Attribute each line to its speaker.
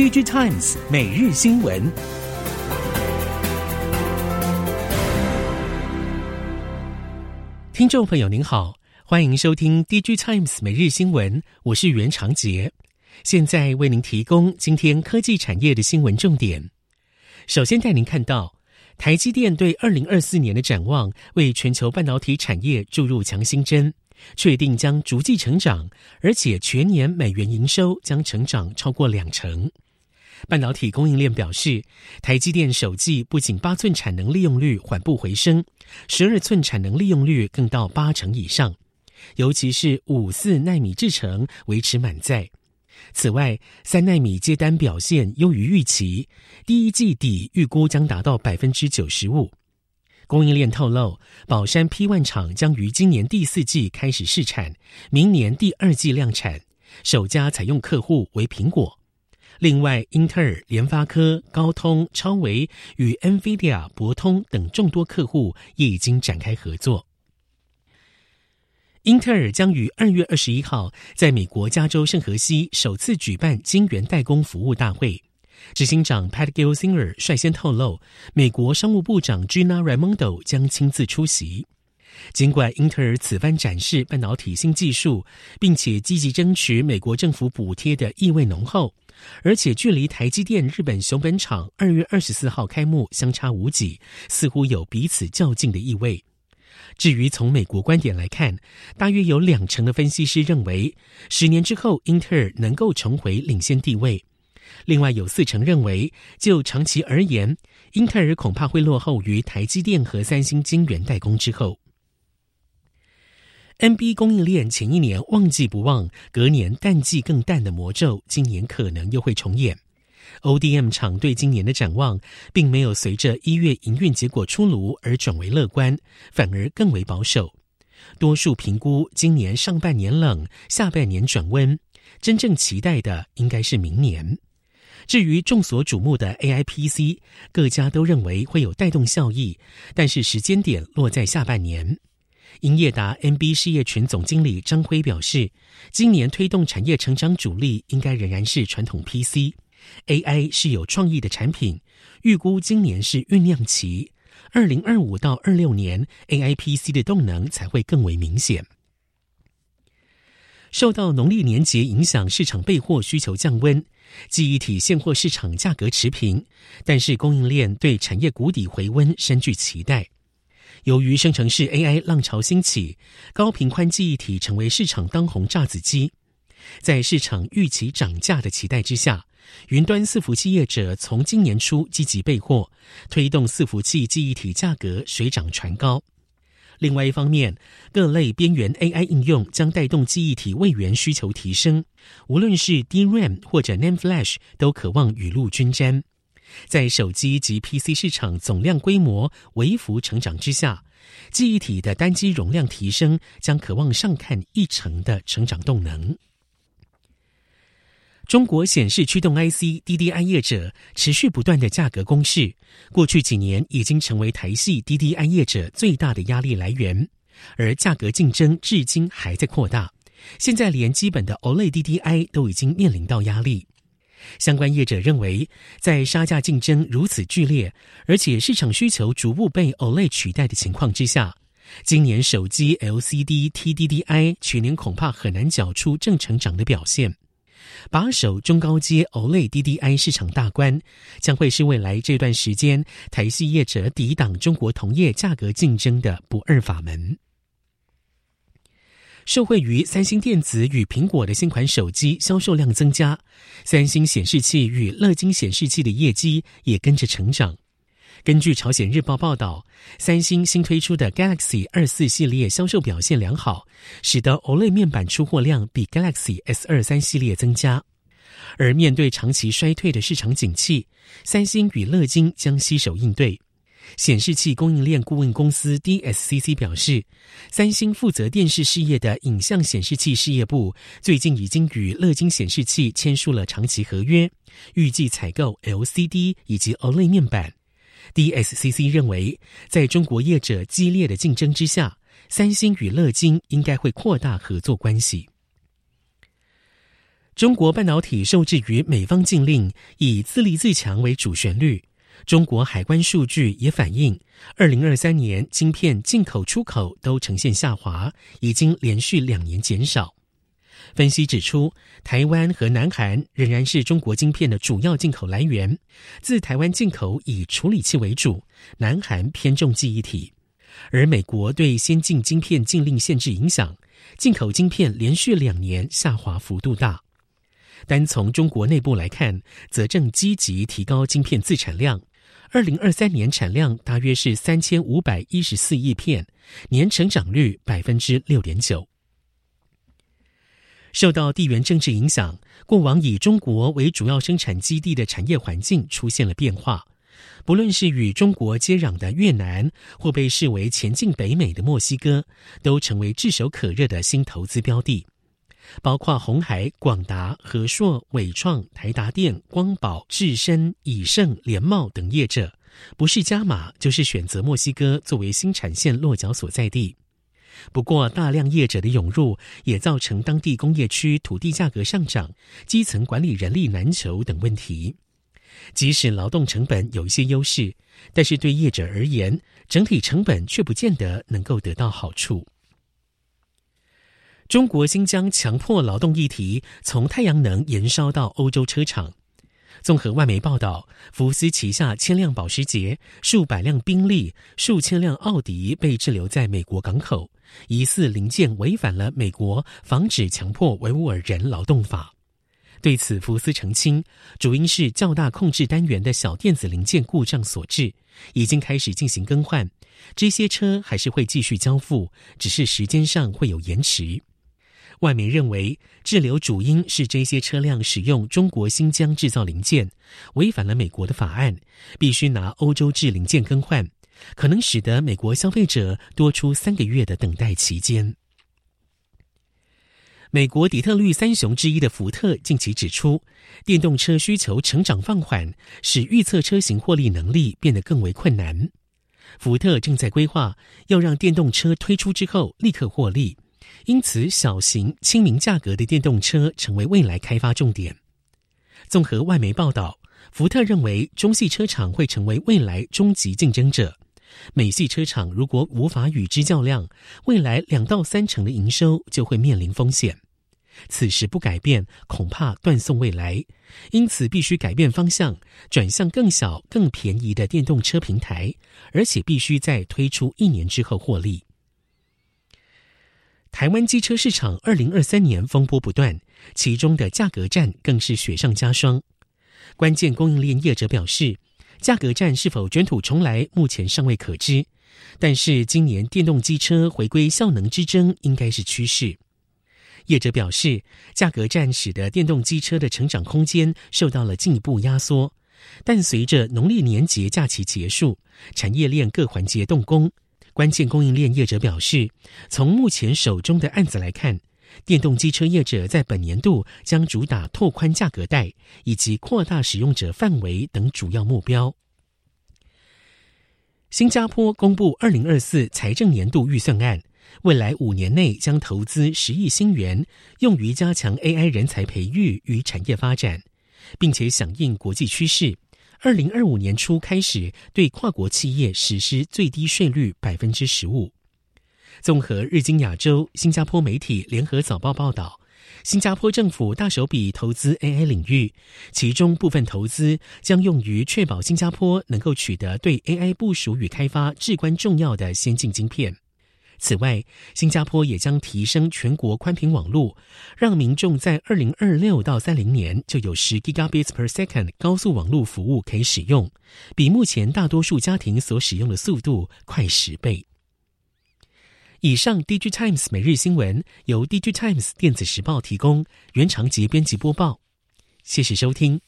Speaker 1: DG Times 每日新闻，听众朋友您好，欢迎收听 DG Times 每日新闻，我是袁长杰，现在为您提供今天科技产业的新闻重点。首先带您看到，台积电对二零二四年的展望，为全球半导体产业注入强心针。确定将逐季成长，而且全年美元营收将成长超过两成。半导体供应链表示，台积电首季不仅八寸产能利用率缓步回升，十二寸产能利用率更到八成以上，尤其是五四奈米制程维持满载。此外，三奈米接单表现优于预期，第一季底预估将达到百分之九十五。供应链透露，宝山 P 万厂将于今年第四季开始试产，明年第二季量产。首家采用客户为苹果。另外，英特尔、联发科、高通、超维与 NVIDIA、博通等众多客户也已经展开合作。英特尔将于二月二十一号在美国加州圣荷西首次举办晶圆代工服务大会。执行长 Pat Gelsinger 率先透露，美国商务部长 Gina Raimondo 将亲自出席。尽管英特尔此番展示半导体新技术，并且积极争取美国政府补贴的意味浓厚，而且距离台积电日本熊本厂二月二十四号开幕相差无几，似乎有彼此较劲的意味。至于从美国观点来看，大约有两成的分析师认为，十年之后英特尔能够重回领先地位。另外有四成认为，就长期而言，英特尔恐怕会落后于台积电和三星晶圆代工之后。NB 供应链前一年旺季不旺，隔年淡季更淡的魔咒，今年可能又会重演。ODM 厂对今年的展望，并没有随着一月营运结果出炉而转为乐观，反而更为保守。多数评估今年上半年冷，下半年转温，真正期待的应该是明年。至于众所瞩目的 AI PC，各家都认为会有带动效益，但是时间点落在下半年。英业达 NB 事业群总经理张辉表示，今年推动产业成长主力应该仍然是传统 PC，AI 是有创意的产品，预估今年是酝酿期，二零二五到二六年 AI PC 的动能才会更为明显。受到农历年节影响，市场备货需求降温，记忆体现货市场价格持平，但是供应链对产业谷底回温深具期待。由于生成式 AI 浪潮兴起，高频宽记忆体成为市场当红炸子鸡。在市场预期涨价的期待之下，云端伺服器业者从今年初积极备货，推动伺服器记忆体价格水涨船高。另外一方面，各类边缘 AI 应用将带动记忆体位元需求提升，无论是 DRAM 或者 NAND Flash 都渴望雨露均沾。在手机及 PC 市场总量规模微幅成长之下，记忆体的单机容量提升将可望上看一成的成长动能。中国显示驱动 IC DDI 业者持续不断的价格攻势，过去几年已经成为台系 DDI 业者最大的压力来源，而价格竞争至今还在扩大。现在连基本的 OLED DDI 都已经面临到压力。相关业者认为，在杀价竞争如此剧烈，而且市场需求逐步被 OLED 取代的情况之下，今年手机 LCD TDDI 全年恐怕很难缴出正成长的表现。把守中高阶 OLED DDI 市场大关，将会是未来这段时间台系业者抵挡中国同业价格竞争的不二法门。受惠于三星电子与苹果的新款手机销售量增加，三星显示器与乐金显示器的业绩也跟着成长。根据朝鲜日报报道，三星新推出的 Galaxy 二四系列销售表现良好，使得 OLED 面板出货量比 Galaxy S 二三系列增加。而面对长期衰退的市场景气，三星与乐金将携手应对。显示器供应链顾问公司 DSCC 表示，三星负责电视事业的影像显示器事业部最近已经与乐金显示器签署了长期合约，预计采购 LCD 以及 OLED 面板。DSCC 认为，在中国业者激烈的竞争之下，三星与乐金应该会扩大合作关系。中国半导体受制于美方禁令，以自立自强为主旋律。中国海关数据也反映，二零二三年晶片进口出口都呈现下滑，已经连续两年减少。分析指出，台湾和南韩仍然是中国晶片的主要进口来源。自台湾进口以处理器为主，南韩偏重记忆体。而美国对先进晶片禁令限制影响，进口晶片连续两年下滑幅度大。单从中国内部来看，则正积极提高晶片自产量。二零二三年产量大约是三千五百一十四亿片，年成长率百分之六点九。受到地缘政治影响，过往以中国为主要生产基地的产业环境出现了变化。不论是与中国接壤的越南，或被视为前进北美的墨西哥，都成为炙手可热的新投资标的。包括鸿海、广达、和硕、伟创、台达电、光宝、智深、以盛、联茂等业者，不是加码，就是选择墨西哥作为新产线落脚所在地。不过，大量业者的涌入也造成当地工业区土地价格上涨、基层管理人力难求等问题。即使劳动成本有一些优势，但是对业者而言，整体成本却不见得能够得到好处。中国新疆强迫劳动议题从太阳能延烧到欧洲车厂。综合外媒报道，福斯旗下千辆保时捷、数百辆宾利、数千辆奥迪被滞留在美国港口，疑似零件违反了美国防止强迫维吾尔人劳动法。对此，福斯澄清，主因是较大控制单元的小电子零件故障所致，已经开始进行更换。这些车还是会继续交付，只是时间上会有延迟。外媒认为，滞留主因是这些车辆使用中国新疆制造零件，违反了美国的法案，必须拿欧洲制零件更换，可能使得美国消费者多出三个月的等待期间。美国底特律三雄之一的福特近期指出，电动车需求成长放缓，使预测车型获利能力变得更为困难。福特正在规划要让电动车推出之后立刻获利。因此，小型、亲民价格的电动车成为未来开发重点。综合外媒报道，福特认为中系车厂会成为未来终极竞争者。美系车厂如果无法与之较量，未来两到三成的营收就会面临风险。此时不改变，恐怕断送未来。因此，必须改变方向，转向更小、更便宜的电动车平台，而且必须在推出一年之后获利。台湾机车市场二零二三年风波不断，其中的价格战更是雪上加霜。关键供应链业者表示，价格战是否卷土重来，目前尚未可知。但是今年电动机车回归效能之争应该是趋势。业者表示，价格战使得电动机车的成长空间受到了进一步压缩。但随着农历年节假期结束，产业链各环节动工。关键供应链业者表示，从目前手中的案子来看，电动机车业者在本年度将主打拓宽价格带以及扩大使用者范围等主要目标。新加坡公布二零二四财政年度预算案，未来五年内将投资十亿新元，用于加强 AI 人才培育与产业发展，并且响应国际趋势。二零二五年初开始对跨国企业实施最低税率百分之十五。综合日经亚洲、新加坡媒体联合早报报道，新加坡政府大手笔投资 AI 领域，其中部分投资将用于确保新加坡能够取得对 AI 部署与开发至关重要的先进晶片。此外，新加坡也将提升全国宽频网络，让民众在二零二六到三零年就有十 g gbs per second 高速网络服务可以使用，比目前大多数家庭所使用的速度快十倍。以上，DG Times 每日新闻由 DG Times 电子时报提供，原长节编辑播报，谢谢收听。